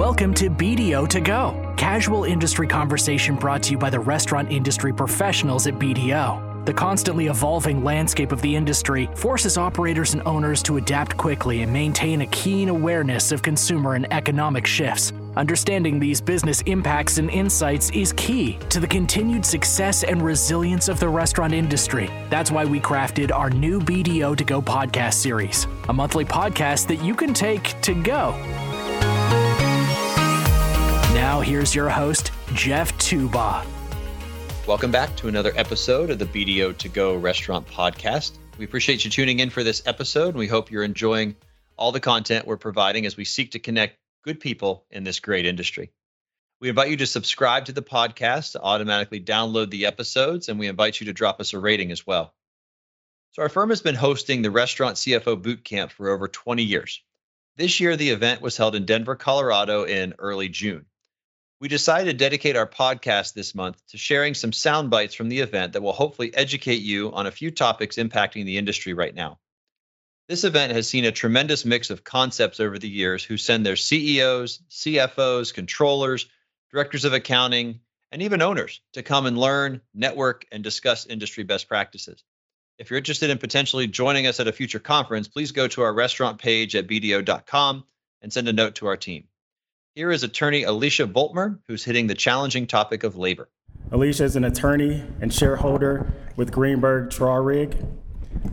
Welcome to BDO to Go, casual industry conversation brought to you by the restaurant industry professionals at BDO. The constantly evolving landscape of the industry forces operators and owners to adapt quickly and maintain a keen awareness of consumer and economic shifts. Understanding these business impacts and insights is key to the continued success and resilience of the restaurant industry. That's why we crafted our new BDO to Go podcast series, a monthly podcast that you can take to go. Now, here's your host, Jeff Tuba. Welcome back to another episode of the BDO to Go Restaurant Podcast. We appreciate you tuning in for this episode. And we hope you're enjoying all the content we're providing as we seek to connect good people in this great industry. We invite you to subscribe to the podcast to automatically download the episodes, and we invite you to drop us a rating as well. So, our firm has been hosting the Restaurant CFO Boot Camp for over 20 years. This year, the event was held in Denver, Colorado in early June we decided to dedicate our podcast this month to sharing some sound bites from the event that will hopefully educate you on a few topics impacting the industry right now. This event has seen a tremendous mix of concepts over the years who send their CEOs, CFOs, controllers, directors of accounting, and even owners to come and learn, network, and discuss industry best practices. If you're interested in potentially joining us at a future conference, please go to our restaurant page at bdo.com and send a note to our team. Here is attorney Alicia Voltmer, who's hitting the challenging topic of labor. Alicia is an attorney and shareholder with Greenberg Traurig.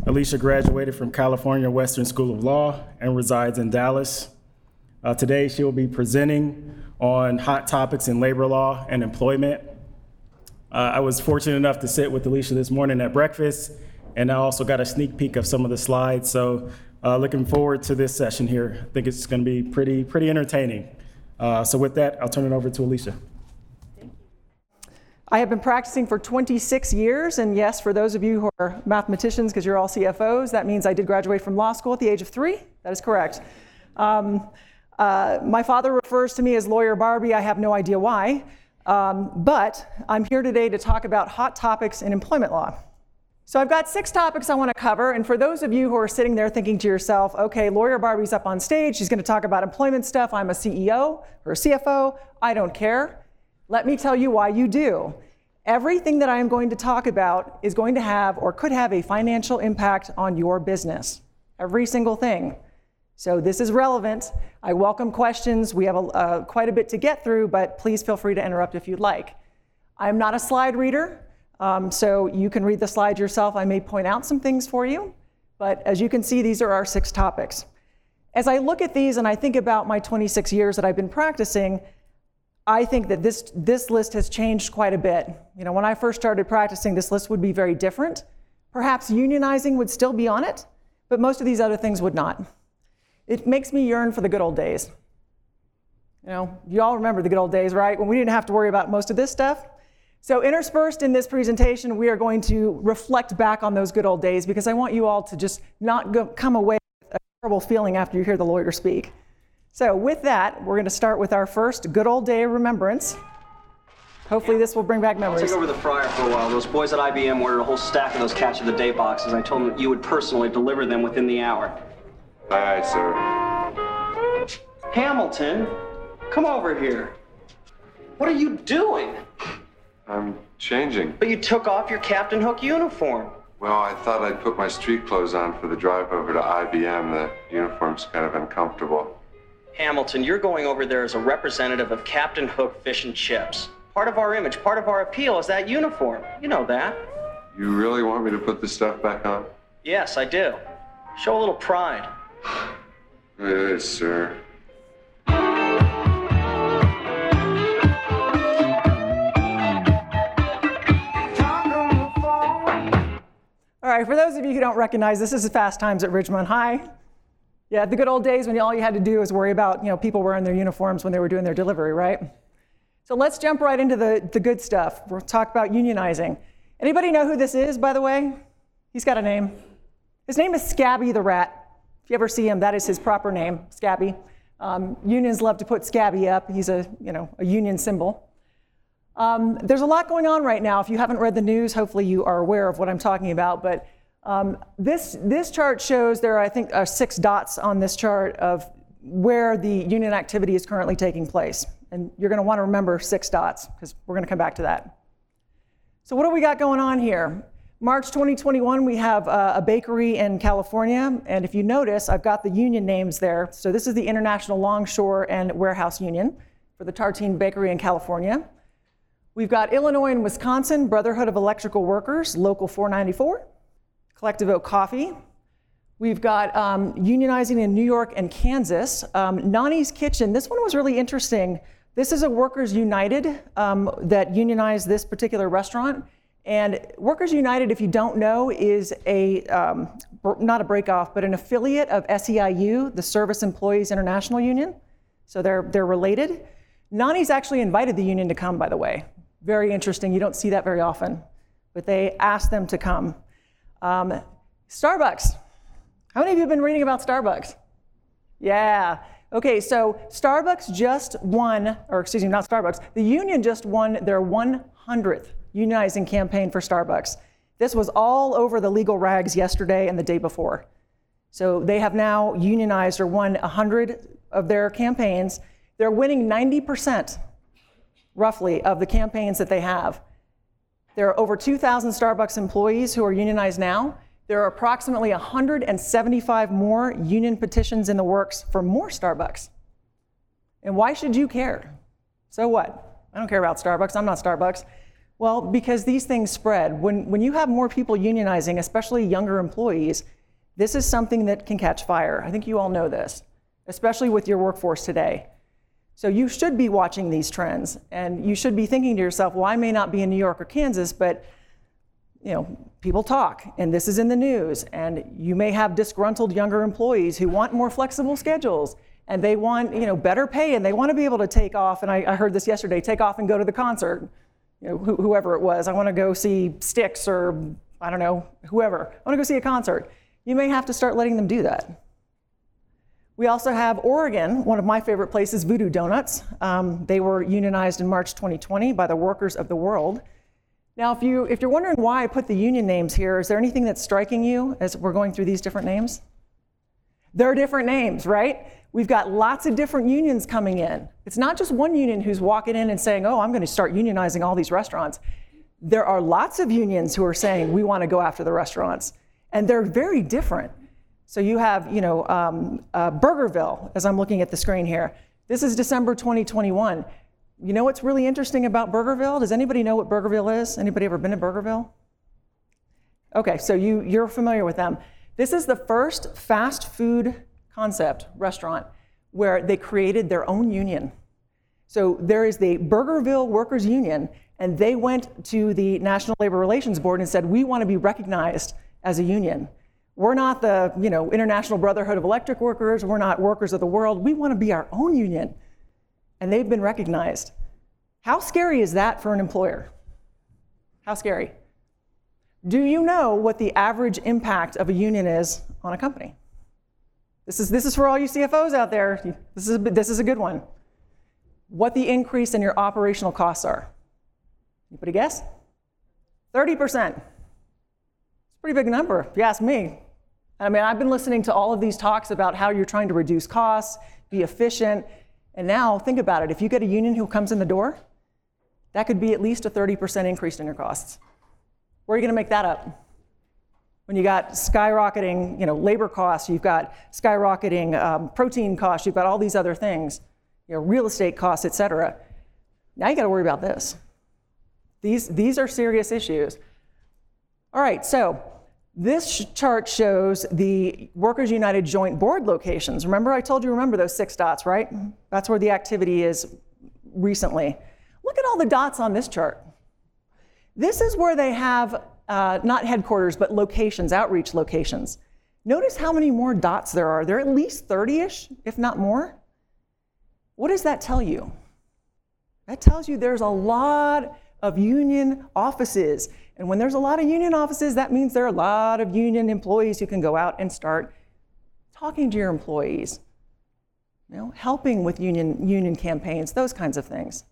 Alicia graduated from California Western School of Law and resides in Dallas. Uh, today, she will be presenting on hot topics in labor law and employment. Uh, I was fortunate enough to sit with Alicia this morning at breakfast, and I also got a sneak peek of some of the slides. So, uh, looking forward to this session here. I think it's going to be pretty, pretty entertaining. Uh, so with that, I'll turn it over to Alicia. Thank you. I have been practicing for 26 years, and yes, for those of you who are mathematicians, because you're all CFOs, that means I did graduate from law school at the age of three. That is correct. Um, uh, my father refers to me as Lawyer Barbie. I have no idea why. Um, but I'm here today to talk about hot topics in employment law. So I've got six topics I want to cover, and for those of you who are sitting there thinking to yourself, okay, lawyer Barbie's up on stage, she's going to talk about employment stuff, I'm a CEO or a CFO, I don't care. Let me tell you why you do. Everything that I am going to talk about is going to have or could have a financial impact on your business. Every single thing. So this is relevant. I welcome questions. We have a, uh, quite a bit to get through, but please feel free to interrupt if you'd like. I'm not a slide reader. Um, so you can read the slide yourself. I may point out some things for you, but as you can see, these are our six topics. As I look at these and I think about my 26 years that I've been practicing, I think that this, this list has changed quite a bit. You know, when I first started practicing, this list would be very different. Perhaps unionizing would still be on it, but most of these other things would not. It makes me yearn for the good old days. You know, you all remember the good old days, right? When we didn't have to worry about most of this stuff. So, interspersed in this presentation, we are going to reflect back on those good old days because I want you all to just not go, come away with a terrible feeling after you hear the lawyer speak. So, with that, we're going to start with our first good old day remembrance. Hopefully, this will bring back memories. I'll take over the fryer for a while. Those boys at IBM ordered a whole stack of those catch of the day boxes. I told them that you would personally deliver them within the hour. Aye, sir. Hamilton, come over here. What are you doing? I'm changing. But you took off your Captain Hook uniform. Well, I thought I'd put my street clothes on for the drive over to IBM. The uniform's kind of uncomfortable. Hamilton, you're going over there as a representative of Captain Hook Fish and Chips. Part of our image, part of our appeal is that uniform. You know that. You really want me to put this stuff back on? Yes, I do. Show a little pride. Yes, sir. All right, for those of you who don't recognize this, is Fast Times at Ridgemont High. Yeah, the good old days when all you had to do was worry about you know, people wearing their uniforms when they were doing their delivery, right? So let's jump right into the, the good stuff. We'll talk about unionizing. Anybody know who this is, by the way? He's got a name. His name is Scabby the Rat. If you ever see him, that is his proper name, Scabby. Um, unions love to put Scabby up. He's a, you know, a union symbol. Um, there's a lot going on right now. If you haven't read the news, hopefully you are aware of what I'm talking about. But um, this, this chart shows there are, I think, uh, six dots on this chart of where the union activity is currently taking place. And you're going to want to remember six dots because we're going to come back to that. So, what do we got going on here? March 2021, we have uh, a bakery in California. And if you notice, I've got the union names there. So, this is the International Longshore and Warehouse Union for the Tartine Bakery in California. We've got Illinois and Wisconsin, Brotherhood of Electrical Workers, Local 494, Colectivo Coffee, We've got um, unionizing in New York and Kansas. Um, Nani's Kitchen, this one was really interesting. This is a Workers United um, that unionized this particular restaurant. And Workers United, if you don't know, is a, um, not a breakoff, but an affiliate of SEIU, the Service Employees International Union. So they're, they're related. Nani's actually invited the union to come, by the way. Very interesting. You don't see that very often. But they asked them to come. Um, Starbucks. How many of you have been reading about Starbucks? Yeah. Okay, so Starbucks just won, or excuse me, not Starbucks, the union just won their 100th unionizing campaign for Starbucks. This was all over the legal rags yesterday and the day before. So they have now unionized or won 100 of their campaigns. They're winning 90%, roughly, of the campaigns that they have. There are over 2,000 Starbucks employees who are unionized now. There are approximately 175 more union petitions in the works for more Starbucks. And why should you care? So what? I don't care about Starbucks. I'm not Starbucks. Well, because these things spread. When, when you have more people unionizing, especially younger employees, this is something that can catch fire. I think you all know this, especially with your workforce today. So you should be watching these trends, and you should be thinking to yourself, well, I may not be in New York or Kansas, but you know, people talk, and this is in the news, and you may have disgruntled younger employees who want more flexible schedules, and they want, you know, better pay, and they want to be able to take off. And I, I heard this yesterday: take off and go to the concert. You know, wh- whoever it was, I want to go see Styx or I don't know, whoever. I want to go see a concert. You may have to start letting them do that. We also have Oregon, one of my favorite places, Voodoo Donuts. Um, they were unionized in March 2020 by the Workers of the World. Now, if, you, if you're wondering why I put the union names here, is there anything that's striking you as we're going through these different names? There are different names, right? We've got lots of different unions coming in. It's not just one union who's walking in and saying, oh, I'm going to start unionizing all these restaurants. There are lots of unions who are saying, we want to go after the restaurants. And they're very different. So you have, you know, um, uh, Burgerville, as I'm looking at the screen here. This is December 2021. You know what's really interesting about Burgerville? Does anybody know what Burgerville is? Anybody ever been to Burgerville? Okay, so you, you're familiar with them. This is the first fast food concept restaurant where they created their own union. So there is the Burgerville Workers Union, and they went to the National Labor Relations Board and said, "We want to be recognized as a union. We're not the, you know, International Brotherhood of Electric Workers. We're not workers of the world. We want to be our own union." and they've been recognized. How scary is that for an employer? How scary? Do you know what the average impact of a union is on a company? This is, this is for all you CFOs out there. This is, this is a good one. What the increase in your operational costs are. Anybody guess? 30%. It's a pretty big number, if you ask me. I mean, I've been listening to all of these talks about how you're trying to reduce costs, be efficient, and now think about it if you get a union who comes in the door, that could be at least a 30% increase in your costs. Where are you going to make that up? When you got skyrocketing you know, labor costs, you've got skyrocketing um, protein costs, you've got all these other things, you know, real estate costs, et cetera. Now you got to worry about this. These, these are serious issues. All right, so this chart shows the Workers United Joint Board locations. Remember, I told you, remember those six dots, right? That's where the activity is recently. Look at all the dots on this chart. This is where they have uh, not headquarters, but locations, outreach locations. Notice how many more dots there are. There are at least 30 ish, if not more. What does that tell you? That tells you there's a lot of union offices and when there's a lot of union offices, that means there are a lot of union employees who can go out and start talking to your employees, you know, helping with union, union campaigns, those kinds of things.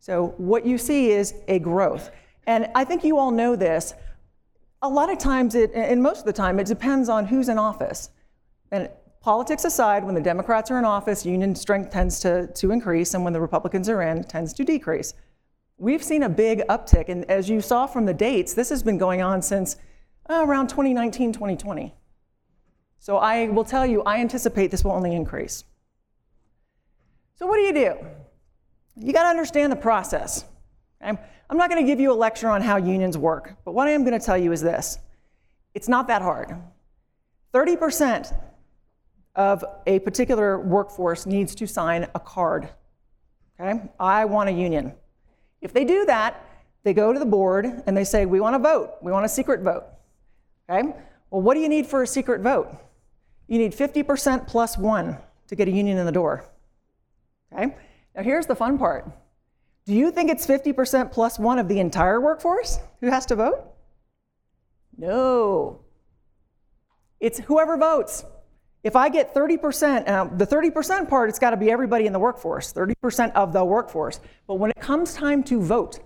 So what you see is a growth. And I think you all know this. A lot of times, it, and most of the time, it depends on who's in office. And politics aside, when the Democrats are in office, union strength tends to, to increase, and when the Republicans are in, tends to decrease. We've seen a big uptick, and as you saw from the dates, this has been going on since uh, around 2019, 2020. So I will tell you, I anticipate this will only increase. So what do you do? You got to understand the process. Okay? I'm not going to give you a lecture on how unions work, but what I am going to tell you is this it's not that hard. 30% of a particular workforce needs to sign a card. Okay? I want a union. If they do that, they go to the board and they say, We want to vote. We want a secret vote. Okay? Well, what do you need for a secret vote? You need 50% plus one to get a union in the door. Okay? Now, here's the fun part. Do you think it's 50% plus one of the entire workforce who has to vote? No. It's whoever votes. If I get 30%, uh, the 30% part, it's got to be everybody in the workforce, 30% of the workforce. But when it comes time to vote,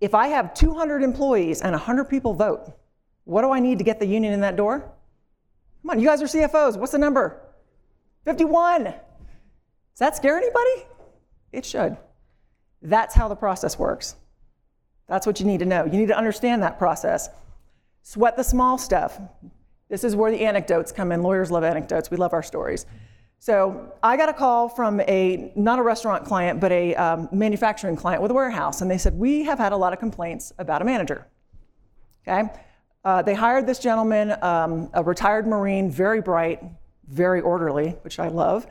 if I have 200 employees and 100 people vote, what do I need to get the union in that door? Come on, you guys are CFOs. What's the number? 51. Does that scare anybody? It should. That's how the process works. That's what you need to know. You need to understand that process. Sweat the small stuff. This is where the anecdotes come in. Lawyers love anecdotes. We love our stories. So I got a call from a not a restaurant client, but a um, manufacturing client with a warehouse, and they said we have had a lot of complaints about a manager. Okay, uh, they hired this gentleman, um, a retired Marine, very bright, very orderly, which I love.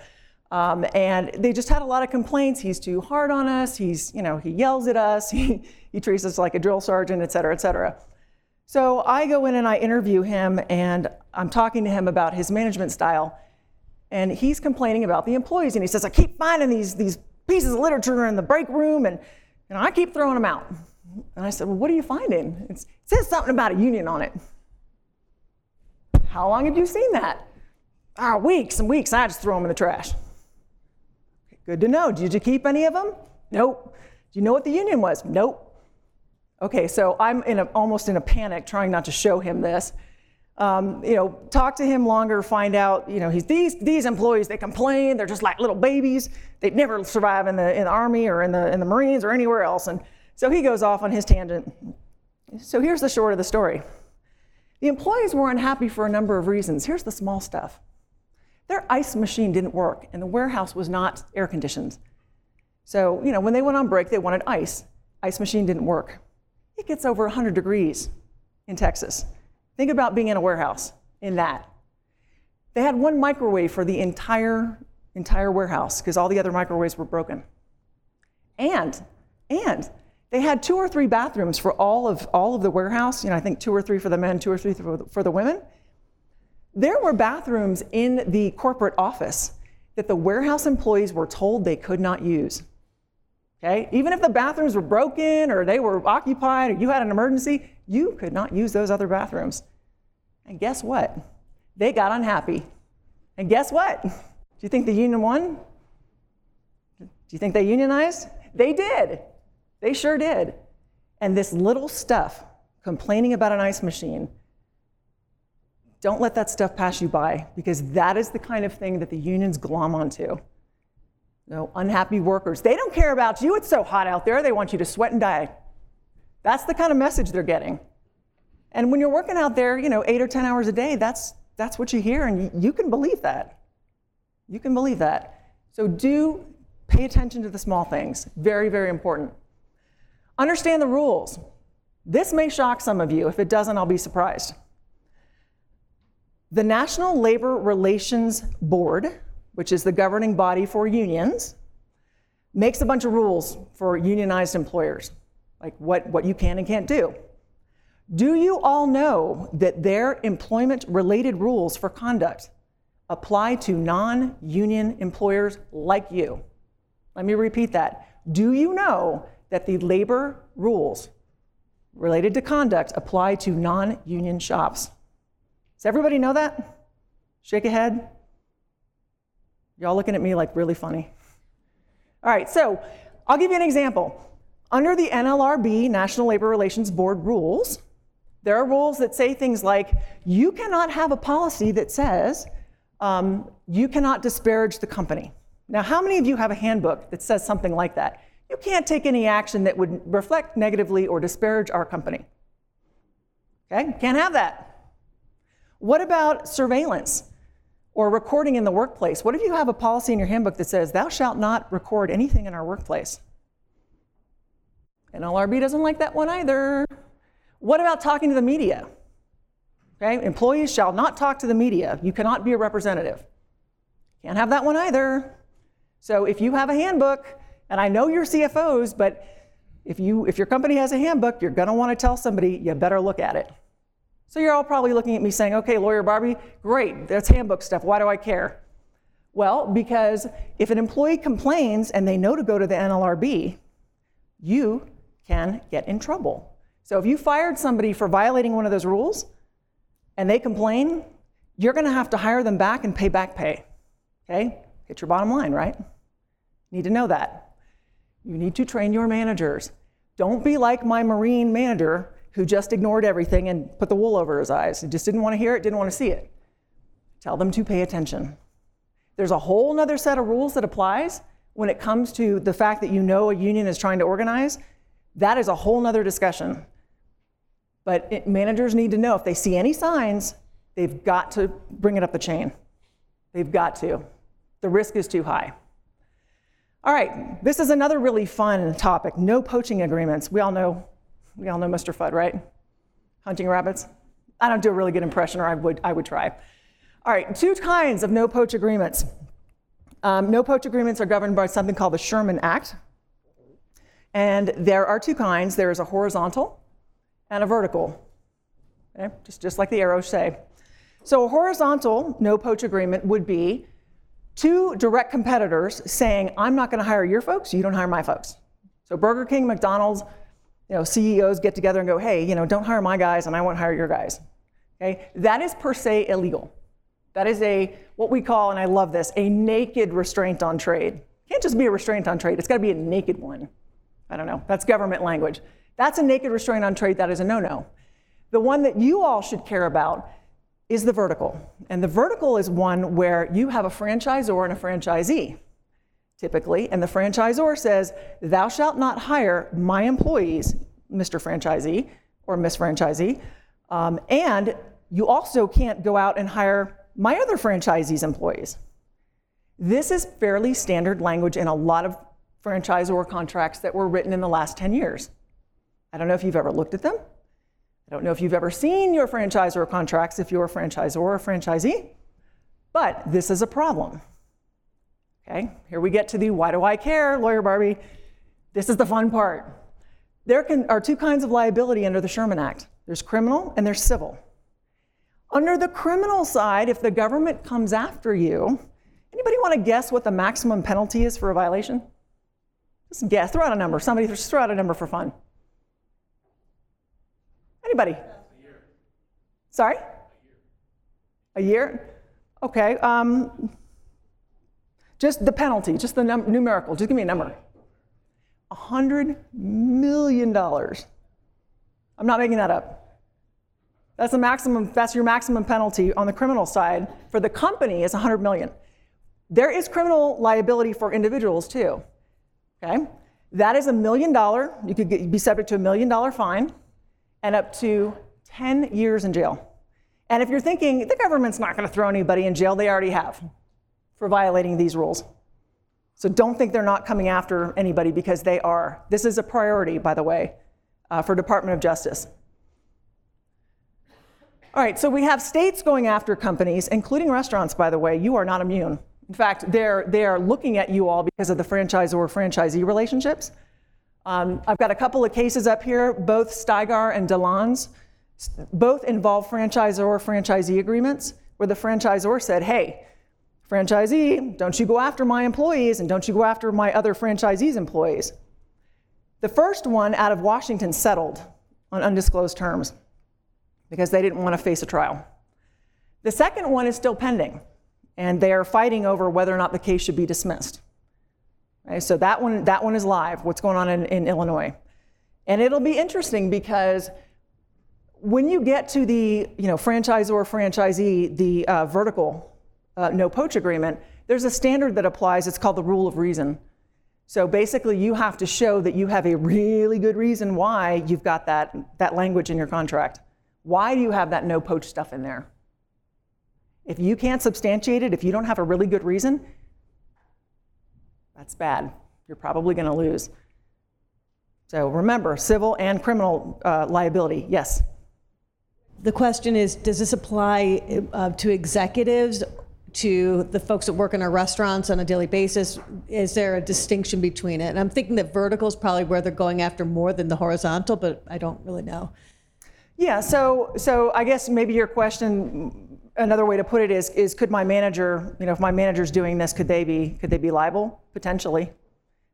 Um, and they just had a lot of complaints. He's too hard on us. He's, you know, he yells at us. He, he treats us like a drill sergeant, et cetera, et cetera. So I go in and I interview him, and I'm talking to him about his management style. And he's complaining about the employees. And he says, I keep finding these, these pieces of literature in the break room, and know, I keep throwing them out. And I said, Well, what are you finding? It's, it says something about a union on it. How long have you seen that? Ah, weeks and weeks. I just throw them in the trash. Good to know. Did you keep any of them? Nope. Do you know what the union was? Nope. Okay, so I'm in a, almost in a panic trying not to show him this. Um, you know, talk to him longer, find out, you know, he's these these employees, they complain, they're just like little babies. They'd never survive in the in the army or in the in the Marines or anywhere else. And so he goes off on his tangent. So here's the short of the story. The employees were unhappy for a number of reasons. Here's the small stuff. Their ice machine didn't work, and the warehouse was not air conditioned. So, you know, when they went on break, they wanted ice. Ice machine didn't work. It gets over 100 degrees in Texas. Think about being in a warehouse in that. They had one microwave for the entire entire warehouse because all the other microwaves were broken. And and they had two or three bathrooms for all of all of the warehouse. You know, I think two or three for the men, two or three for the, for the women. There were bathrooms in the corporate office that the warehouse employees were told they could not use. Okay? Even if the bathrooms were broken or they were occupied or you had an emergency, you could not use those other bathrooms. And guess what? They got unhappy. And guess what? Do you think the union won? Do you think they unionized? They did. They sure did. And this little stuff, complaining about an ice machine, don't let that stuff pass you by because that is the kind of thing that the unions glom onto. Know, unhappy workers. They don't care about you. It's so hot out there. They want you to sweat and die. That's the kind of message they're getting. And when you're working out there, you know, eight or 10 hours a day, that's, that's what you hear, and you, you can believe that. You can believe that. So do pay attention to the small things. Very, very important. Understand the rules. This may shock some of you. If it doesn't, I'll be surprised. The National Labor Relations Board, which is the governing body for unions, makes a bunch of rules for unionized employers, like what, what you can and can't do. Do you all know that their employment related rules for conduct apply to non union employers like you? Let me repeat that. Do you know that the labor rules related to conduct apply to non union shops? Does everybody know that? Shake a head. Y'all looking at me like really funny. All right, so I'll give you an example. Under the NLRB, National Labor Relations Board rules, there are rules that say things like you cannot have a policy that says um, you cannot disparage the company. Now, how many of you have a handbook that says something like that? You can't take any action that would reflect negatively or disparage our company. Okay? Can't have that. What about surveillance or recording in the workplace? What if you have a policy in your handbook that says, thou shalt not record anything in our workplace? NLRB doesn't like that one either. What about talking to the media? Okay, employees shall not talk to the media. You cannot be a representative. Can't have that one either. So if you have a handbook, and I know you're CFOs, but if you if your company has a handbook, you're to want to tell somebody you better look at it. So you're all probably looking at me saying, "Okay, lawyer Barbie, great. That's handbook stuff. Why do I care?" Well, because if an employee complains and they know to go to the NLRB, you can get in trouble. So if you fired somebody for violating one of those rules and they complain, you're going to have to hire them back and pay back pay. Okay? Get your bottom line, right? Need to know that. You need to train your managers. Don't be like my Marine manager who just ignored everything and put the wool over his eyes. He just didn't want to hear it, didn't want to see it. Tell them to pay attention. There's a whole other set of rules that applies when it comes to the fact that you know a union is trying to organize. That is a whole other discussion. But it, managers need to know if they see any signs, they've got to bring it up the chain. They've got to. The risk is too high. All right, this is another really fun topic. No poaching agreements. We all know, we all know Mr. Fudd, right? Hunting rabbits. I don't do a really good impression, or I would, I would try. All right, two kinds of no poach agreements. Um, no poach agreements are governed by something called the Sherman Act. And there are two kinds there is a horizontal and a vertical, okay? just, just like the arrows say. So a horizontal no poach agreement would be two direct competitors saying, I'm not going to hire your folks, you don't hire my folks. So Burger King, McDonald's, you know, CEOs get together and go, hey, you know, don't hire my guys and I won't hire your guys. Okay? That is per se illegal. That is a what we call, and I love this, a naked restraint on trade. It can't just be a restraint on trade, it's got to be a naked one. I don't know, that's government language. That's a naked restraint on trade, that is a no-no. The one that you all should care about is the vertical. And the vertical is one where you have a franchisor and a franchisee, typically, and the franchisor says, Thou shalt not hire my employees, Mr. Franchisee or Miss Franchisee, um, and you also can't go out and hire my other franchisee's employees. This is fairly standard language in a lot of franchisor contracts that were written in the last 10 years. I don't know if you've ever looked at them. I don't know if you've ever seen your franchisor contracts if you're a franchisor or a franchisee, but this is a problem. Okay, here we get to the why do I care, lawyer Barbie. This is the fun part. There can, are two kinds of liability under the Sherman Act there's criminal and there's civil. Under the criminal side, if the government comes after you, anybody want to guess what the maximum penalty is for a violation? Just guess, throw out a number. Somebody just throw out a number for fun. Anybody? Sorry? A year? Okay. Um, just the penalty, just the num- numerical. Just give me a number. A hundred million dollars. I'm not making that up. That's the maximum. That's your maximum penalty on the criminal side. For the company, is 100 million. There is criminal liability for individuals too. Okay, that is a million dollar. You could get, be subject to a million dollar fine and up to 10 years in jail. And if you're thinking the government's not going to throw anybody in jail, they already have for violating these rules. So don't think they're not coming after anybody because they are. This is a priority, by the way, uh, for Department of Justice. All right, so we have states going after companies, including restaurants, by the way. You are not immune. In fact, they're, they're looking at you all because of the franchise or franchisee relationships. Um, I've got a couple of cases up here, both Stigar and Deslandes. Both involve franchisor or franchisee agreements where the franchisor said, hey, franchisee, don't you go after my employees and don't you go after my other franchisees' employees. The first one out of Washington settled on undisclosed terms because they didn't want to face a trial. The second one is still pending, and they are fighting over whether or not the case should be dismissed. Okay, so that one, that one is live, what's going on in, in Illinois. And it'll be interesting because when you get to the you know, franchisor, franchisee, the uh, vertical uh, no poach agreement, there's a standard that applies. It's called the rule of reason. So basically, you have to show that you have a really good reason why you've got that, that language in your contract. Why do you have that no poach stuff in there? If you can't substantiate it, if you don't have a really good reason, that's bad. You're probably going to lose. So remember, civil and criminal uh, liability, yes. The question is Does this apply uh, to executives, to the folks that work in our restaurants on a daily basis? Is there a distinction between it? And I'm thinking that vertical is probably where they're going after more than the horizontal, but I don't really know. Yeah, so so I guess maybe your question, another way to put it is is could my manager, you know, if my manager's doing this, could they be could they be liable potentially?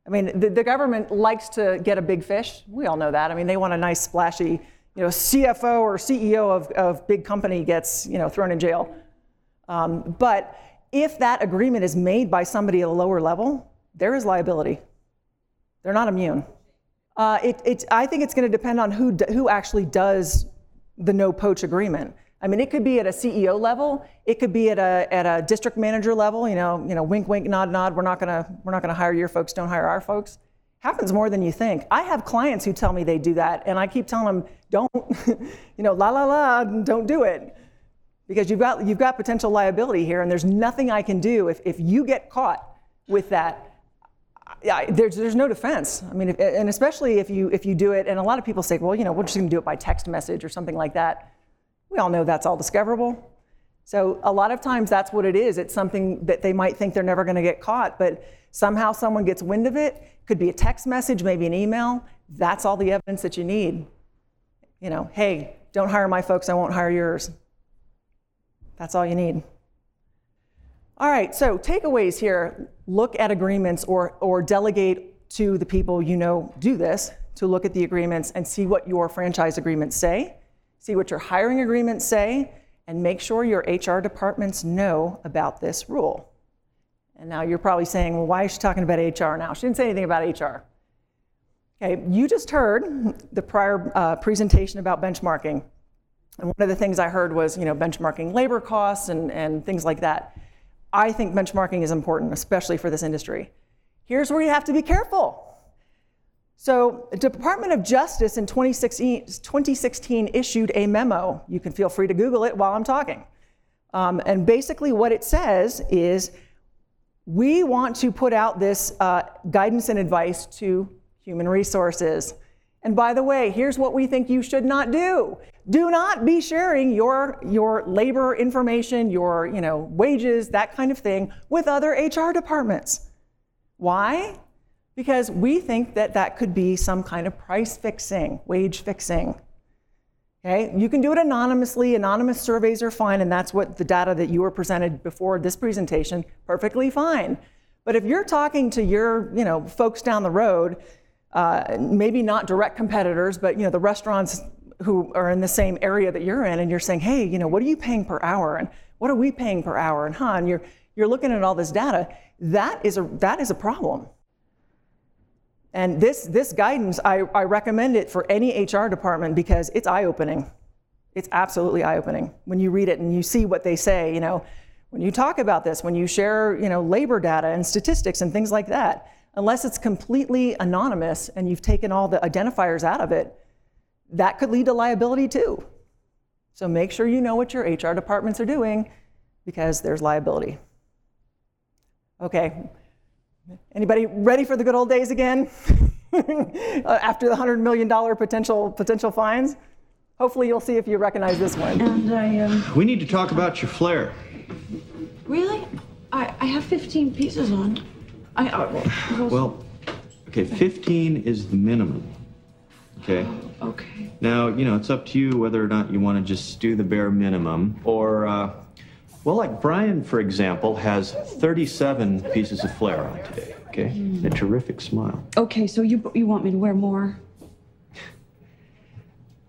I mean, the, the government likes to get a big fish. We all know that. I mean, they want a nice splashy, you know, CFO or CEO of of big company gets you know thrown in jail. Um, but if that agreement is made by somebody at a lower level, there is liability. They're not immune. Uh, it, it, I think it's going to depend on who, who actually does the no poach agreement. I mean, it could be at a CEO level. It could be at a, at a district manager level. You know, you know, wink, wink, nod, nod. We're not gonna we're not gonna hire your folks. Don't hire our folks. Happens more than you think. I have clients who tell me they do that, and I keep telling them, don't, you know, la la la, don't do it, because you've got you've got potential liability here, and there's nothing I can do if if you get caught with that. I, there's, there's no defense. I mean, if, and especially if you if you do it, and a lot of people say, well, you know, we're just going to do it by text message or something like that. We all know that's all discoverable. So a lot of times that's what it is. It's something that they might think they're never going to get caught, but somehow someone gets wind of it. Could be a text message, maybe an email. That's all the evidence that you need. You know, hey, don't hire my folks, I won't hire yours. That's all you need. All right, so takeaways here look at agreements or, or delegate to the people you know do this to look at the agreements and see what your franchise agreements say see what your hiring agreements say, and make sure your HR departments know about this rule. And now you're probably saying, well, why is she talking about HR now? She didn't say anything about HR. Okay, you just heard the prior uh, presentation about benchmarking. And one of the things I heard was, you know, benchmarking labor costs and, and things like that. I think benchmarking is important, especially for this industry. Here's where you have to be careful. So, Department of Justice in 2016, 2016, issued a memo. You can feel free to Google it while I'm talking. Um, and basically, what it says is we want to put out this uh, guidance and advice to human resources. And by the way, here's what we think you should not do. Do not be sharing your, your labor information, your you know, wages, that kind of thing, with other HR departments. Why? because we think that that could be some kind of price fixing, wage fixing. Okay, you can do it anonymously. Anonymous surveys are fine, and that's what the data that you were presented before this presentation, perfectly fine. But if you're talking to your, you know, folks down the road, uh, maybe not direct competitors, but you know, the restaurants who are in the same area that you're in, and you're saying, hey, you know, what are you paying per hour, and what are we paying per hour, and huh, and you're you're looking at all this data. That is a that is a problem. And this, this guidance, I, I recommend it for any HR department because it's eye opening. It's absolutely eye opening when you read it and you see what they say. You know, when you talk about this, when you share, you know, labor data and statistics and things like that, unless it's completely anonymous and you've taken all the identifiers out of it, that could lead to liability too. So make sure you know what your HR departments are doing because there's liability. Okay, Anybody ready for the good old days again? After the $100 million potential, potential fines? Hopefully you'll see if you recognize this one. And I, um... We need to talk about your flair. Really? I, I have 15 pieces on. I, uh, well, okay, 15 is the minimum. Okay? Okay. Now, you know, it's up to you whether or not you want to just do the bare minimum or, uh, well, like Brian, for example, has 37 pieces of flair on today, okay? Mm. A terrific smile. Okay, so you, you want me to wear more?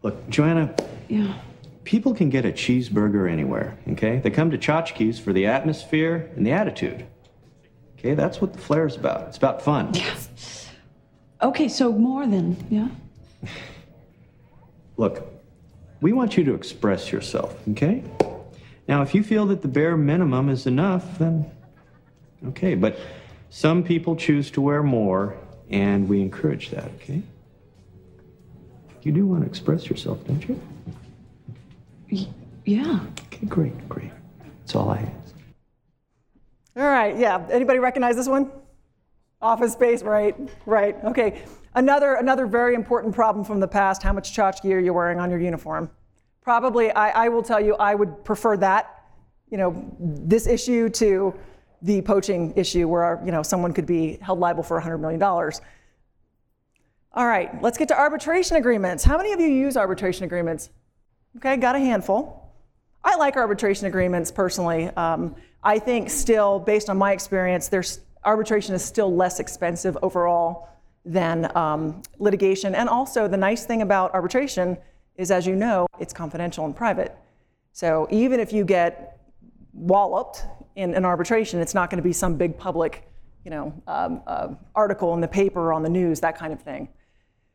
Look, Joanna. Yeah. People can get a cheeseburger anywhere, okay? They come to Chotchkie's for the atmosphere and the attitude. Okay, that's what the flair's about. It's about fun. Yeah. Okay, so more than, yeah? Look, we want you to express yourself, okay? Now, if you feel that the bare minimum is enough, then okay. But some people choose to wear more, and we encourage that, okay? You do want to express yourself, don't you? Y- yeah. Okay, great, great. That's all I ask. All right, yeah. Anybody recognize this one? Office space, right? Right. Okay. Another another very important problem from the past: how much tchotchke are you wearing on your uniform? Probably, I, I will tell you, I would prefer that, you know, this issue to the poaching issue, where you know someone could be held liable for 100 million dollars. All right, let's get to arbitration agreements. How many of you use arbitration agreements? Okay, got a handful. I like arbitration agreements personally. Um, I think still, based on my experience, there's arbitration is still less expensive overall than um, litigation. And also, the nice thing about arbitration is, as you know, it's confidential and private. So even if you get walloped in an arbitration, it's not going to be some big public, you know, um, uh, article in the paper or on the news, that kind of thing.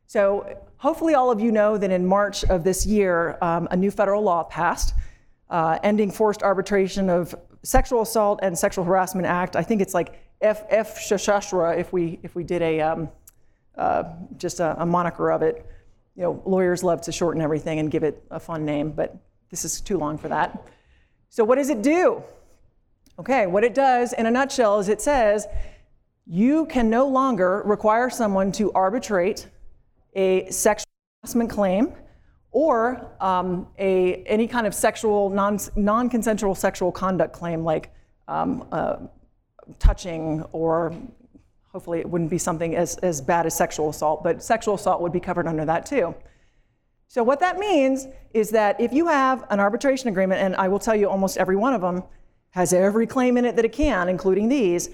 So hopefully all of you know that in March of this year, um, a new federal law passed, uh, ending forced arbitration of Sexual Assault and Sexual Harassment Act. I think it's like FF Shashashra if we if we did a um, uh, just a, a, moniker of it. You know, lawyers love to shorten everything and give it a fun name, but this is too long for that. So what does it do? Okay, what it does in a nutshell is it says you can no longer require someone to arbitrate a sexual harassment claim or um, a, any kind of sexual, non, non-consensual sexual conduct claim like um, uh, touching or hopefully it wouldn't be something as, as bad as sexual assault, but sexual assault would be covered under that too. So what that means is that if you have an arbitration agreement, and I will tell you almost every one of them has every claim in it that it can, including these,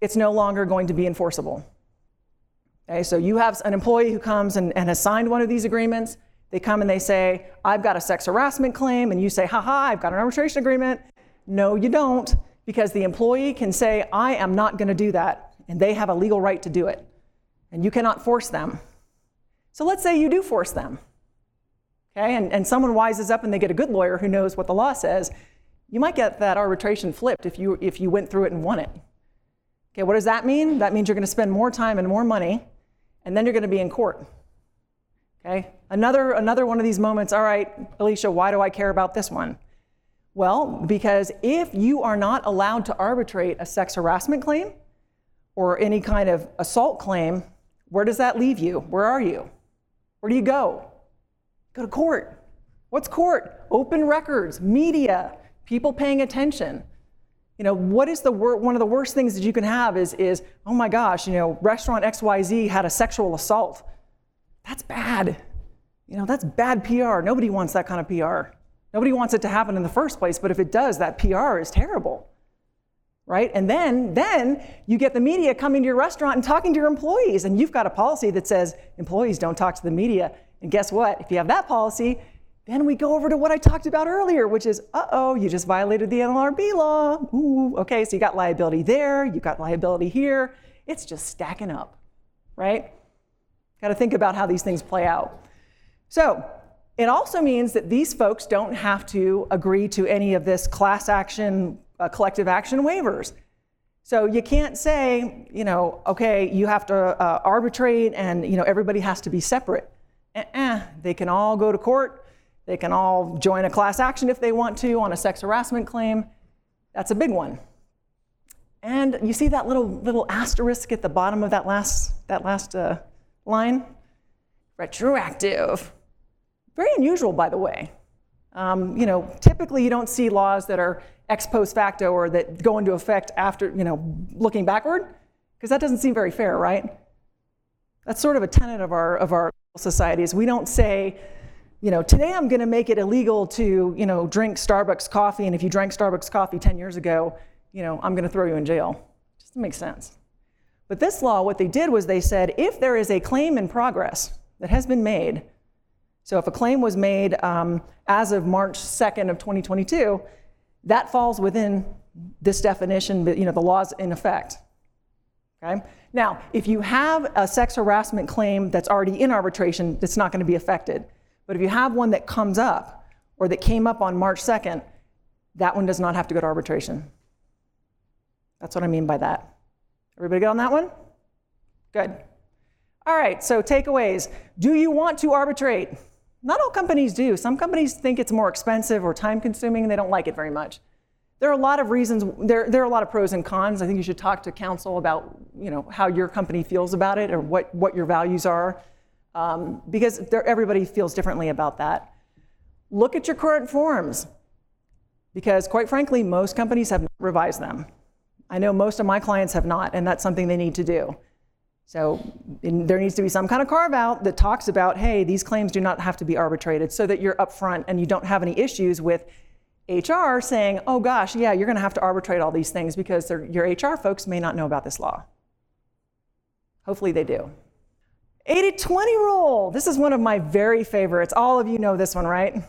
it's no longer going to be enforceable. Okay, so you have an employee who comes and, and has signed one of these agreements. They come and they say, I've got a sex harassment claim, and you say, haha, I've got an arbitration agreement. No, you don't, because the employee can say, I am not going to do that, and they have a legal right to do it, and you cannot force them. So let's say you do force them, okay, and, and someone wises up and they get a good lawyer who knows what the law says. You might get that arbitration flipped if you, if you went through it and won it. Okay, what does that mean? That means you're going to spend more time and more money and then you're going to be in court. Okay? Another, another one of these moments, all right, Alicia, why do I care about this one? Well, because if you are not allowed to arbitrate a sex harassment claim or any kind of assault claim, where does that leave you? Where are you? Where do you go? Go to court. What's court? Open records, media, people paying attention. You know, what is the wor- one of the worst things that you can have is, is, oh my gosh, you know, restaurant XYZ had a sexual assault. That's bad. You know, that's bad PR. Nobody wants that kind of PR. Nobody wants it to happen in the first place, but if it does, that PR is terrible. Right? And then then you get the media coming to your restaurant and talking to your employees and you've got a policy that says employees don't talk to the media. And guess what? If you have that policy, then we go over to what I talked about earlier, which is, uh-oh, you just violated the NLRB law. Ooh, okay, so you got liability there, you got liability here. It's just stacking up, right? Got to think about how these things play out. So it also means that these folks don't have to agree to any of this class action, uh, collective action waivers. So you can't say, you know, okay, you have to uh, arbitrate and, you know, everybody has to be separate. Uh-uh. They can all go to court they can all join a class action if they want to on a sex harassment claim. That's a big one. And you see that little, little asterisk at the bottom of that last, that last uh, line? Retroactive. Very unusual, by the way. Um, you know, typically you don't see laws that are ex post facto or that go into effect after, you know, looking backward, because that doesn't seem very fair, right? That's sort of a tenet of our, of our societies. We don't say, you know, today I'm going to make it illegal to, you know, drink Starbucks coffee, and if you drank Starbucks coffee 10 years ago, you know, I'm going to throw you in jail. It just make sense. But this law, what they did was they said if there is a claim in progress that has been made, so if a claim was made um, as of March 2nd of 2022, that falls within this definition, you know, the laws in effect. Okay? Now, if you have a sex harassment claim that's already in arbitration, it's not going to be affected. But if you have one that comes up or that came up on March 2nd, That one does not have to go to arbitration. That's what I mean by that. Everybody good on that one? Good. All right, so takeaways. Do you want to arbitrate? Not all companies do. Some companies think it's more expensive or time consuming and they don't like it very much. There are a lot of reasons, there, there are a lot of pros and cons. I think you should talk to counsel about you know, how your company feels about it or what, what your values are, um, because everybody feels differently about that. Look at your current forms, because quite frankly, most companies have not revised them. I know most of my clients have not, and that's something they need to do. So there needs to be some kind of carve out that talks about, hey, these claims do not have to be arbitrated so that you're upfront and you don't have any issues with HR saying, oh gosh, yeah, you're going to have to arbitrate all these things because your HR folks may not know about this law. Hopefully they do. 80 20 rule. This is one of my very favorites. All of you know this one, right?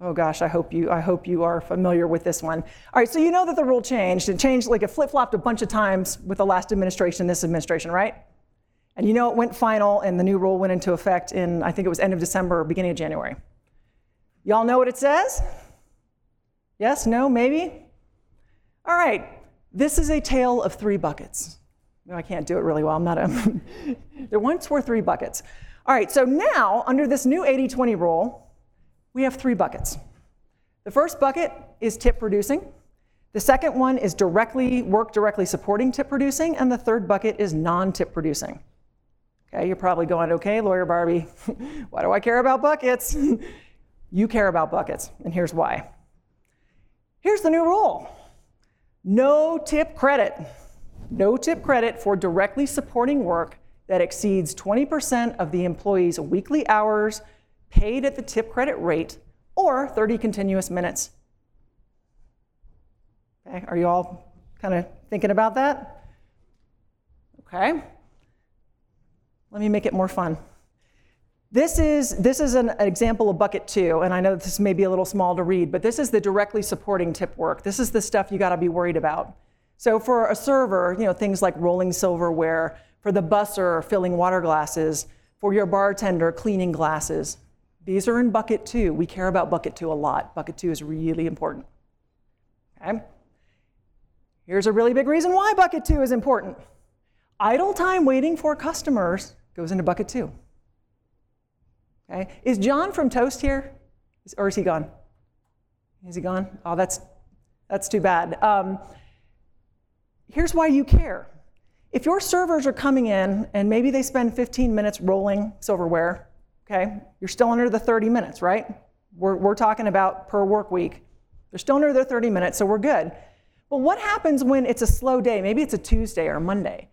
Oh gosh, I hope you I hope you are familiar with this one. All right, so you know that the rule changed. It changed like it flip-flopped a bunch of times with the last administration, this administration, right? And you know it went final and the new rule went into effect in I think it was end of December or beginning of January. Y'all know what it says? Yes, no, maybe? All right. This is a tale of three buckets. No, I can't do it really well. I'm not a there once were three buckets. All right, so now under this new 80-20 rule, we have three buckets. The first bucket is tip producing. The second one is directly work directly supporting tip producing, and the third bucket is non-tip producing. Okay, you're probably going, okay, lawyer Barbie, why do I care about buckets? you care about buckets, and here's why. Here's the new rule. No tip credit. No tip credit for directly supporting work that exceeds 20% of the employee's weekly hours paid at the tip credit rate or 30 continuous minutes. Okay, are you all kind of thinking about that? Okay. Let me make it more fun. This is, this is an example of bucket two, and I know this may be a little small to read, but this is the directly supporting tip work. This is the stuff you gotta be worried about. So for a server, you know, things like rolling silverware, for the busser, filling water glasses, for your bartender, cleaning glasses, these are in bucket two. We care about bucket two a lot. Bucket two is really important. Okay? Here's a really big reason why bucket two is important. Idle time waiting for customers goes into bucket two. Okay? Is John from Toast here? Or is he gone? Is he gone? Oh, that's, that's too bad. Um, here's why you care. If your servers are coming in and maybe they spend 15 minutes rolling silverware, okay, you're still under the 30 minutes, right? We're, we're talking about per work week. They're still under their 30 minutes, so we're good. But what happens when it's a slow day? Maybe it's a Tuesday or Monday,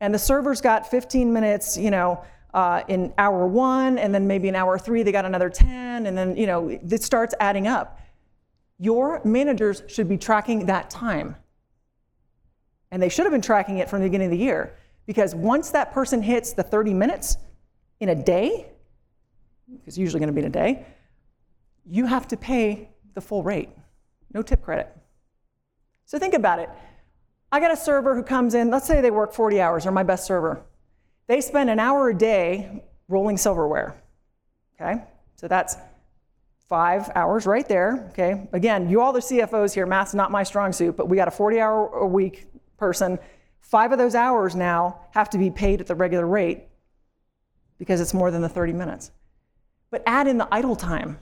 and the server's got 15 minutes, you know, uh, in hour one, and then maybe in hour three they got another 10, and then you know it starts adding up. Your managers should be tracking that time, and they should have been tracking it from the beginning of the year because once that person hits the 30 minutes in a day, it's usually going to be in a day, you have to pay the full rate, no tip credit. So think about it. I got a server who comes in, let's say they work 40 hours, or my best server. They spend an hour a day rolling silverware. Okay? So that's five hours right there. Okay? Again, you all the CFOs here, math's not my strong suit, but we got a 40 hour a week person. Five of those hours now have to be paid at the regular rate because it's more than the 30 minutes. But add in the idle time.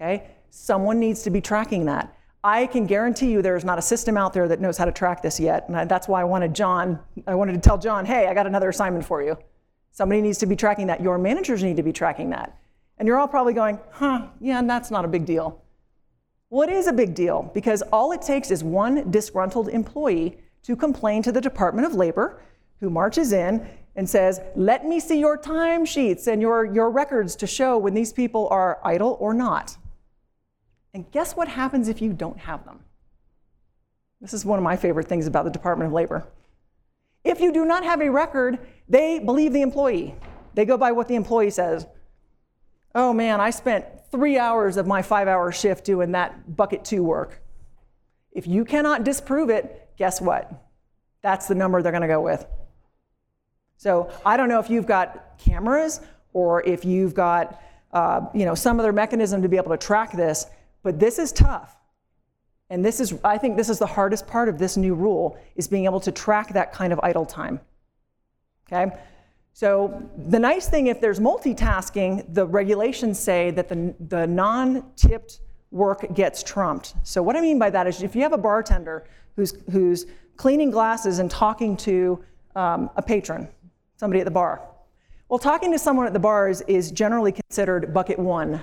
Okay? Someone needs to be tracking that. I can guarantee you there's not a system out there that knows how to track this yet. And that's why I wanted John, I wanted to tell John, hey, I got another assignment for you. Somebody needs to be tracking that. Your managers need to be tracking that. And you're all probably going, huh, yeah, and that's not a big deal. Well, it is a big deal because all it takes is one disgruntled employee to complain to the Department of Labor, who marches in and says, let me see your timesheets and your, your records to show when these people are idle or not. And guess what happens if you don't have them? This is one of my favorite things about the Department of Labor. If you do not have a record, they believe the employee. They go by what the employee says. Oh man, I spent three hours of my five hour shift doing that bucket two work. If you cannot disprove it, guess what? That's the number they're going to go with. So I don't know if you've got cameras or if you've got uh, you know, some other mechanism to be able to track this, but this is tough. And this is, I think this is the hardest part of this new rule, is being able to track that kind of idle time. Okay? So the nice thing, if there's multitasking, the regulations say that the, the non-tipped work gets trumped. So what I mean by that is if you have a bartender who's, who's cleaning glasses and talking to um, a patron, somebody at the bar. Well, talking to someone at the bar is, generally considered bucket one.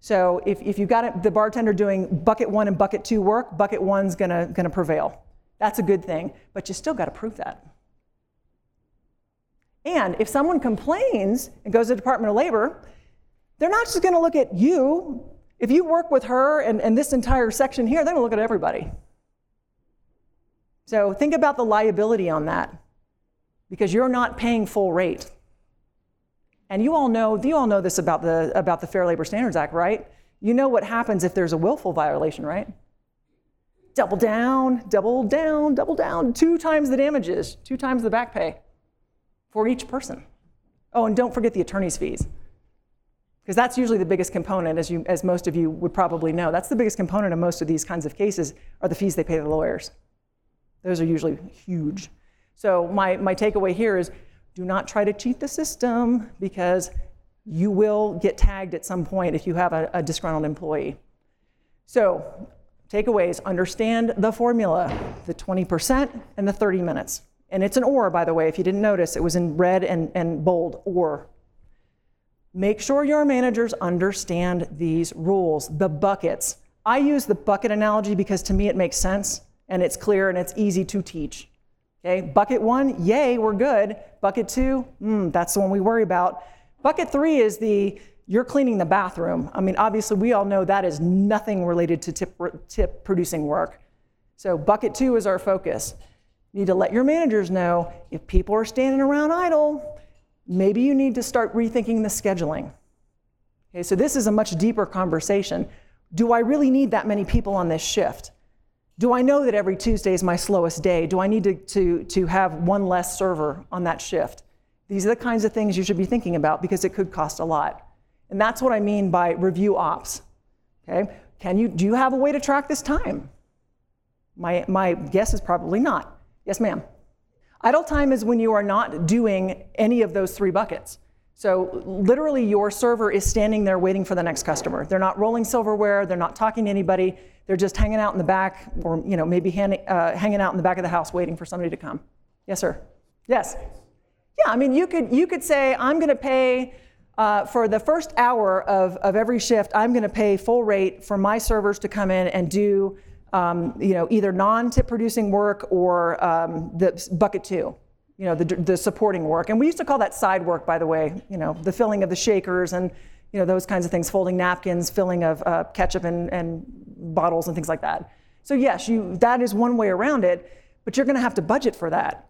So if, if you've got the bartender doing bucket one and bucket two work, bucket one's gonna, gonna prevail. That's a good thing, but you still gotta prove that. And if someone complains and goes to the Department of Labor, they're not just gonna look at you. If you work with her and, and this entire section here, they're gonna look at everybody. So think about the liability on that because you're not paying full rate. And you all know, you all know this about the, about the Fair Labor Standards Act, right? You know what happens if there's a willful violation, right? Double down, double down, double down, two times the damages, two times the back pay for each person. Oh, and don't forget the attorney's fees. Because that's usually the biggest component, as, you, as most of you would probably know. That's the biggest component of most of these kinds of cases are the fees they pay the lawyers. Those are usually huge. So my, my takeaway here is do not try to cheat the system because you will get tagged at some point if you have a, a disgruntled employee. So takeaways, understand the formula, the 20% and the 30 minutes. And it's an or, by the way, if you didn't notice, it was in red and, and bold, or. Make sure your managers understand these rules, the buckets. I use the bucket analogy because to me it makes sense and it's clear and it's easy to teach. Okay, bucket one, yay, we're good. Bucket two, mm, that's the one we worry about. Bucket three is the you're cleaning the bathroom. I mean, obviously, we all know that is nothing related to tip, tip producing work. So, bucket two is our focus. You need to let your managers know if people are standing around idle, maybe you need to start rethinking the scheduling. Okay, so this is a much deeper conversation. Do I really need that many people on this shift? Do I know that every Tuesday is my slowest day? Do I need to, to, to have one less server on that shift? These are the kinds of things you should be thinking about because it could cost a lot. And that's what I mean by review ops. Okay? Can you, do you have a way to track this time? My, my guess is probably not. Yes, ma'am. Idle time is when you are not doing any of those three buckets. So literally your server is standing there waiting for the next customer. They're not rolling silverware, they're not talking to anybody, they're just hanging out in the back or you know maybe hand, uh, hanging out in the back of the house waiting for somebody to come. Yes, sir. Yes. Yeah, I mean you could you could say I'm going to pay uh, for the first hour of, of every shift, I'm going to pay full rate for my servers to come in and do um, you know, either non-tip producing work or um, the bucket two, you know, the, the supporting work. And we used to call that side work, by the way, you know, the filling of the shakers and, you know, those kinds of things, folding napkins, filling of uh, ketchup and, and bottles and things like that. So yes, you, that is one way around it, but you're going to have to budget for that.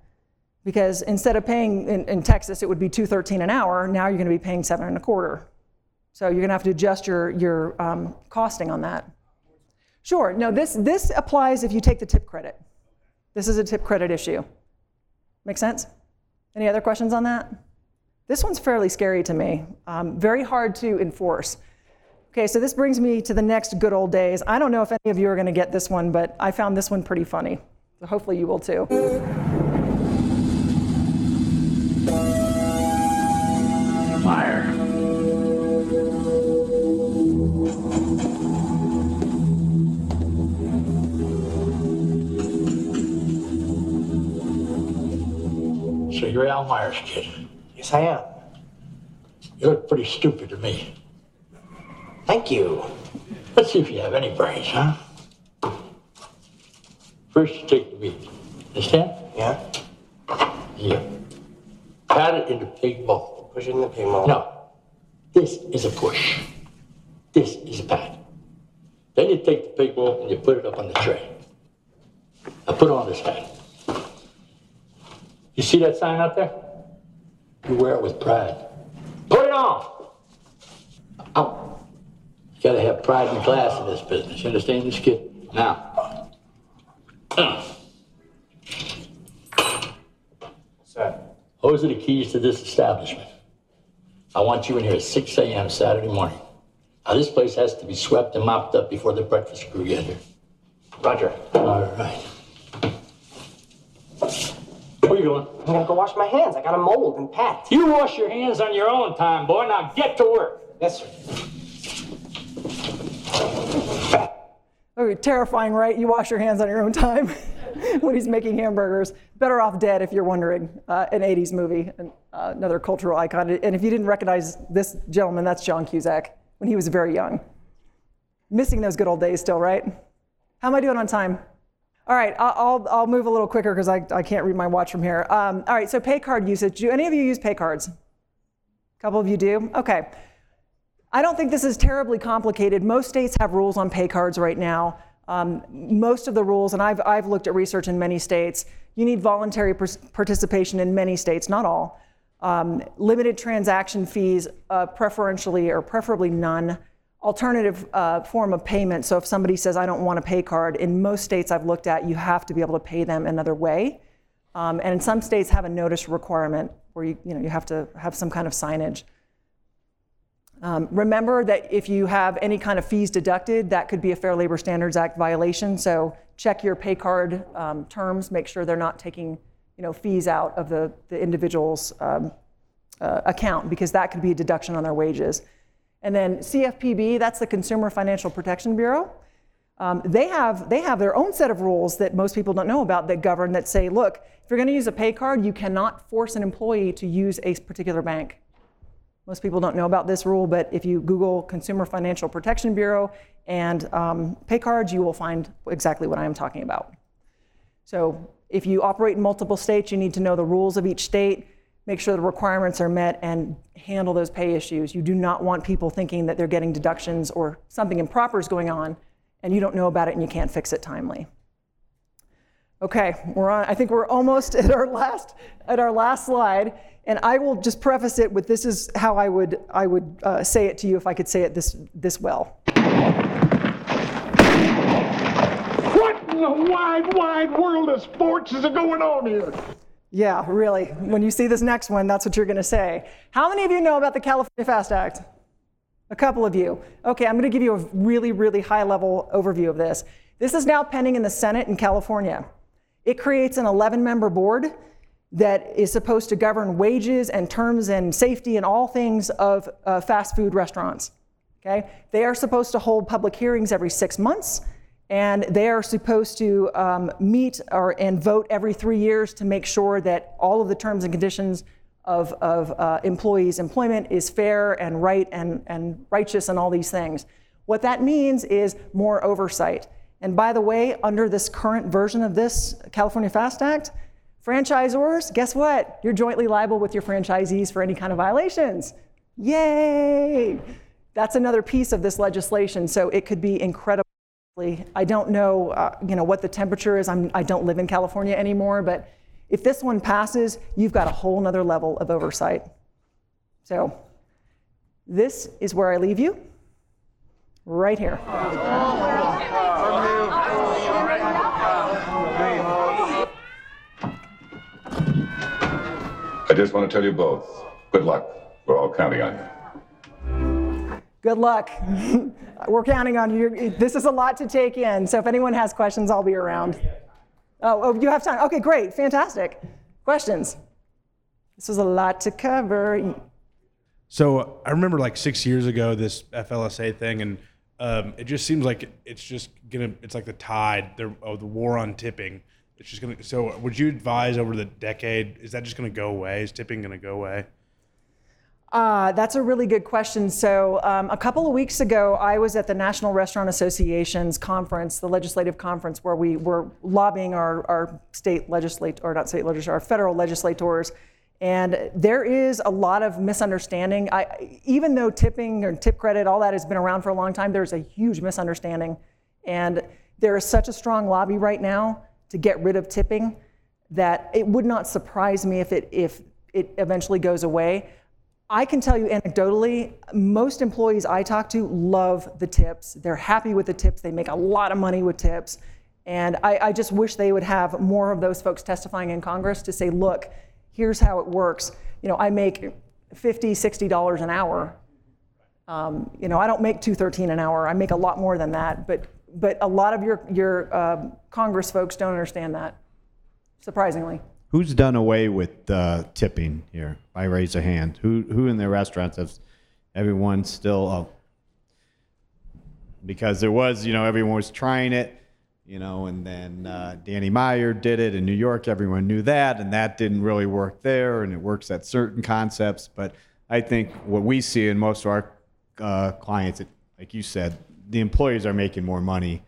Because instead of paying in, in Texas, it would be 213 an hour. Now you're going to be paying seven and a quarter. So you're going to have to adjust your, your um, costing on that. Sure. No, this, this applies if you take the tip credit. This is a tip credit issue. Make sense? Any other questions on that? This one's fairly scary to me, um, very hard to enforce. Okay, so this brings me to the next good old days. I don't know if any of you are going to get this one, but I found this one pretty funny. So hopefully you will too. You're Al Meyer's kid. Yes, I am. You look pretty stupid to me. Thank you. Let's see if you have any brains, huh? First, you take the meat. Understand? Yeah? Yeah. Pat it into the pig bowl. Push it in the pig bowl. No. This is a push. This is a pat. Then you take the pig bowl and you put it up on the tray. Now put on this hat. You see that sign out there? You wear it with pride. Put it on! Ow. You gotta have pride and class in this business. You understand this, kid? Now. Sir. Those are the keys to this establishment. I want you in here at 6 a.m. Saturday morning. Now, this place has to be swept and mopped up before the breakfast crew get here. Roger. All right. Where you going? I'm gonna go wash my hands. I got a mold and pat. You wash your hands on your own time, boy. Now get to work. Yes, sir. Oh, terrifying, right? You wash your hands on your own time when he's making hamburgers. Better off dead, if you're wondering. Uh, an 80s movie, an, uh, another cultural icon. And if you didn't recognize this gentleman, that's John Cusack when he was very young. Missing those good old days still, right? How am I doing on time? All right, I'll, I'll, move a little quicker because I, I can't read my watch from here. Um, all right, so pay card usage. Do any of you use pay cards? A couple of you do? Okay. I don't think this is terribly complicated. Most states have rules on pay cards right now. Um, most of the rules, and I've, I've looked at research in many states, you need voluntary participation in many states, not all. Um, limited transaction fees, uh, preferentially or preferably none. Alternative uh, form of payment. So if somebody says, I don't want a pay card, in most states I've looked at, you have to be able to pay them another way. Um, and in some states have a notice requirement where you, you, know, you have to have some kind of signage. Um, remember that if you have any kind of fees deducted, that could be a Fair Labor Standards Act violation. So check your pay card um, terms, make sure they're not taking you know, fees out of the, the individual's um, uh, account because that could be a deduction on their wages. And then CFPB, that's the Consumer Financial Protection Bureau. Um, they, have, they have their own set of rules that most people don't know about that govern that say, look, if you're going to use a pay card, you cannot force an employee to use a particular bank. Most people don't know about this rule, but if you Google Consumer Financial Protection Bureau and um, pay cards, you will find exactly what I am talking about. So if you operate in multiple states, you need to know the rules of each state, make sure the requirements are met, and handle those pay issues. You do not want people thinking that they're getting deductions or something improper is going on, and you don't know about it and you can't fix it timely. Okay, we're on. I think we're almost at our last at our last slide, and I will just preface it with this is how I would I would uh, say it to you if I could say it this this well. What in the wide wide world of sports is going on here? Yeah, really. When you see this next one, that's what you're going to say. How many of you know about the California FAST Act? A couple of you. Okay, I'm going to give you a really, really high level overview of this. This is now pending in the Senate in California. It creates an 11 member board that is supposed to govern wages and terms and safety and all things of uh, fast food restaurants. Okay? They are supposed to hold public hearings every six months, and they are supposed to um, meet or, and vote every three years to make sure that all of the terms and conditions of, of uh, employees' employment is fair and right and, and righteous and all these things. What that means is more oversight. And by the way, under this current version of this California FAST Act, franchisors, guess what? You're jointly liable with your franchisees for any kind of violations. Yay! That's another piece of this legislation, so it could be incredibly. I don't know, uh, you know, what the temperature is. I'm, I don't live in California anymore, but if this one passes, you've got a whole nother level of oversight. So, this is where I leave you, right here. I just want to tell you both good luck. We're all counting on you. Good luck. We're counting on you. This is a lot to take in. So if anyone has questions, I'll be around. Oh, oh, you have time? Okay, great. Fantastic. Questions? This was a lot to cover. So I remember like six years ago, this FLSA thing, and um, it just seems like it's just gonna, it's like the tide of the war on tipping it's just gonna. So, would you advise over the decade? Is that just gonna go away? Is tipping gonna go away? Uh, that's a really good question. So, um, a couple of weeks ago, I was at the National Restaurant Association's conference, the legislative conference, where we were lobbying our, our state legislator, or not state legislator, our federal legislators. And there is a lot of misunderstanding. I, even though tipping or tip credit, all that has been around for a long time, there's a huge misunderstanding. And there is such a strong lobby right now to get rid of tipping that it would not surprise me if it, if it eventually goes away. I can tell you anecdotally, most employees I talk to love the tips. They're happy with the tips. They make a lot of money with tips. And I, I, just wish they would have more of those folks testifying in Congress to say, look, here's how it works. You know, I make $50, $60 an hour. Um, you know, I don't make 213 an hour. I make a lot more than that. But but a lot of your, your uh, Congress folks don't understand that, surprisingly. Who's done away with uh, tipping here? I raise a hand. Who who in the restaurants has everyone still? Oh, because there was, you know, everyone was trying it, you know, and then uh, Danny Meyer did it in New York. Everyone knew that, and that didn't really work there, and it works at certain concepts. But I think what we see in most of our uh, clients, like you said, the employees are making more money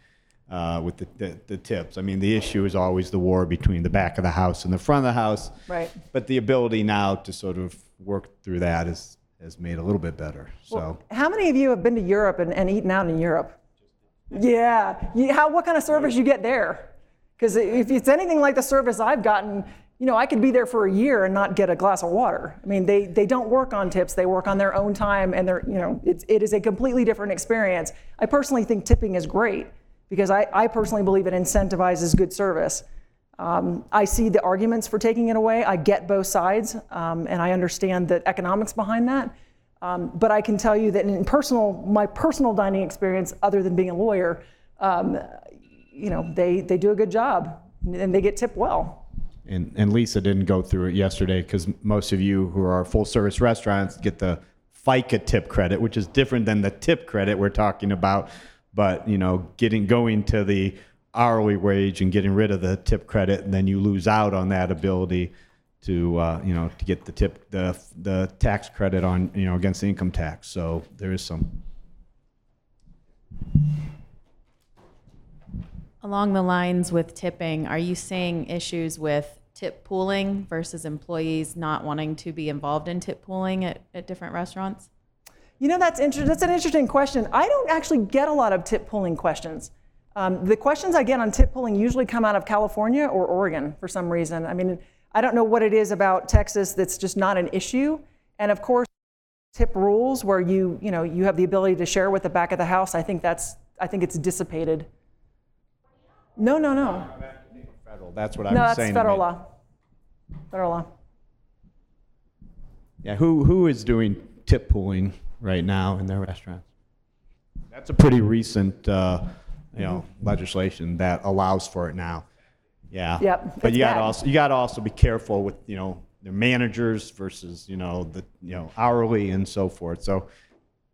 uh, with the, the, the tips. I mean, the issue is always the war between the back of the house and the front of the house. Right. But the ability now to sort of work through that is has made a little bit better. So. Well, how many of you have been to Europe and, and eaten out in Europe? Yeah. You, how, what kind of service you get there? Because if it's anything like the service I've gotten, you know, I could be there for a year and not get a glass of water. I mean, they, they don't work on tips. They work on their own time, and they're, you know, it's, it is a completely different experience. I personally think tipping is great because I, I personally believe it incentivizes good service. Um, I see the arguments for taking it away. I get both sides, um, and I understand the economics behind that. Um, but I can tell you that in personal, my personal dining experience, other than being a lawyer, um, you know, they, they do a good job and they get tipped well. And, and Lisa didn't go through it yesterday because most of you who are full service restaurants get the FICA tip credit, which is different than the tip credit we're talking about. But you know, getting going to the hourly wage and getting rid of the tip credit, and then you lose out on that ability to uh, you know to get the tip the the tax credit on you know against the income tax. So there is some. Along the lines with tipping, are you seeing issues with tip pooling versus employees not wanting to be involved in tip pooling at, at different restaurants? You know, that's, inter- that's an interesting question. I don't actually get a lot of tip pooling questions. Um, the questions I get on tip pooling usually come out of California or Oregon for some reason. I mean, I don't know what it is about Texas that's just not an issue. And of course, tip rules where you, you know, you have the ability to share with the back of the house. I think that's, I think it's dissipated. No, no, no. Federal. That's what I'm no, was that's saying. federal law. Federal law. Yeah, who who is doing tip pooling right now in their restaurants? That's a pretty recent, uh, you know, legislation that allows for it now. Yeah. Yep, But it's you got to bad. also you got to also be careful with you know the managers versus you know the you know hourly and so forth. So,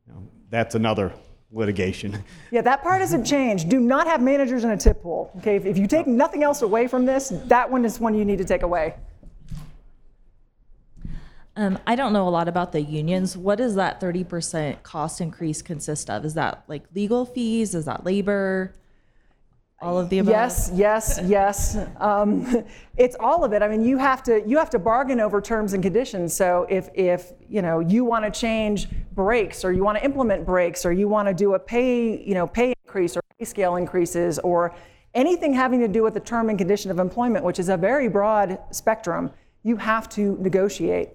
you know, that's another litigation. Yeah, that part hasn't changed. Do not have managers in a tip pool. Okay, if, if you take nothing else away from this, that one is one you need to take away. Um, I don't know a lot about the unions. What does that 30% cost increase consist of? Is that like legal fees? Is that labor? All of the above? Yes, yes, yes. Um, it's all of it. I mean, you have to you have to bargain over terms and conditions. So if if you know you want to change breaks or you want to implement breaks or you want to do a pay you know pay increase or pay scale increases or anything having to do with the term and condition of employment, which is a very broad spectrum, you have to negotiate.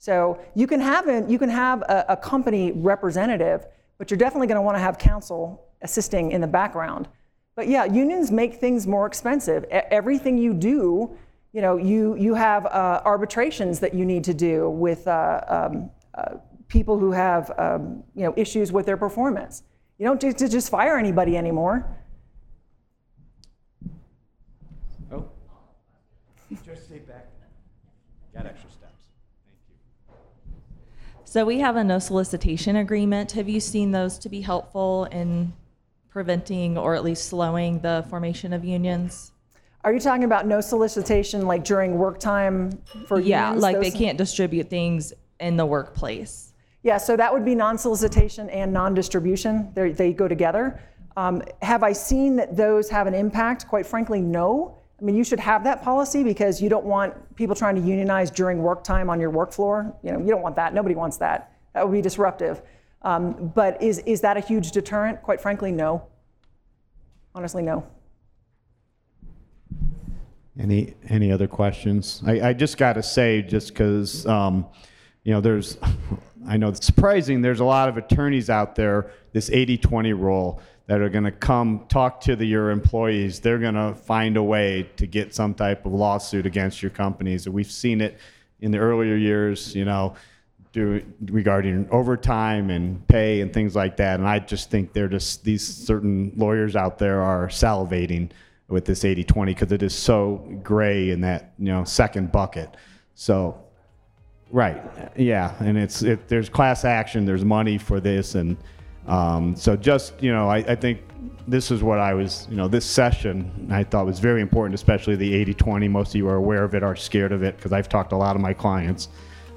So you can have a, you can have a, a company representative, but you're definitely going to want to have counsel assisting in the background. But yeah, unions make things more expensive. Everything you do, you know, you you have uh, arbitrations that you need to do with uh, um, uh, people who have um, you know issues with their performance. You don't just, just fire anybody anymore. Oh. Just stay back. Got extra. So we have a no solicitation agreement. Have you seen those to be helpful in preventing or at least slowing the formation of unions? Are you talking about no solicitation, like during work time for yeah, unions? like they can't distribute things in the workplace. Yeah, so that would be non-solicitation and non-distribution. They're, they go together. Um, have I seen that those have an impact? Quite frankly, no. I mean, you should have that policy because you don't want people trying to unionize during work time on your work floor. You know, you don't want that. Nobody wants that. That would be disruptive. Um, but is is that a huge deterrent? Quite frankly, no. Honestly, no. Any any other questions? I, I just got to say, just because um, you know, there's, I know it's surprising. There's a lot of attorneys out there. This 80-20 rule that are going to come talk to the, your employees. They're going to find a way to get some type of lawsuit against your companies. We've seen it in the earlier years. You know, do regarding overtime and pay and things like that. And I just think they're just these certain lawyers out there are salivating with this 80-20 because it is so gray in that you know second bucket. So, right, yeah, and it's it, there's class action, there's money for this, and um, so just you know I, I think this is what I was, you know, this session I thought was very important, especially the 80-20. Most of you are aware of it, are scared of it, because I've talked to a lot of my clients.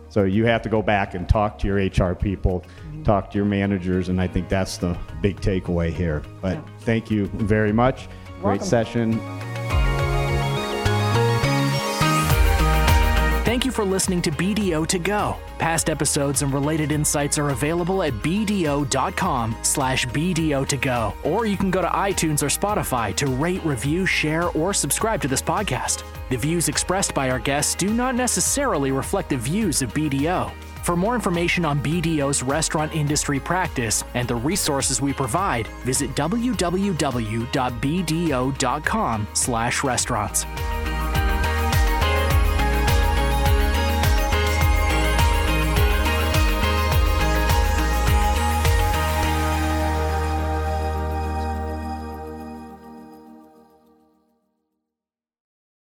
So you have to go back and talk to your HR people, talk to your managers, and I think that's the big takeaway here. But thank you very much. Great session. Thank you for listening to BDO to go. Past episodes and related insights are available at bdo.com slash BDO to go. Or you can go to iTunes or Spotify to rate, review, share, or subscribe to this podcast. The views expressed by our guests do not necessarily reflect the views of BDO. For more information on BDO's restaurant industry practice and the resources we provide, visit www.bdo.com slash restaurants.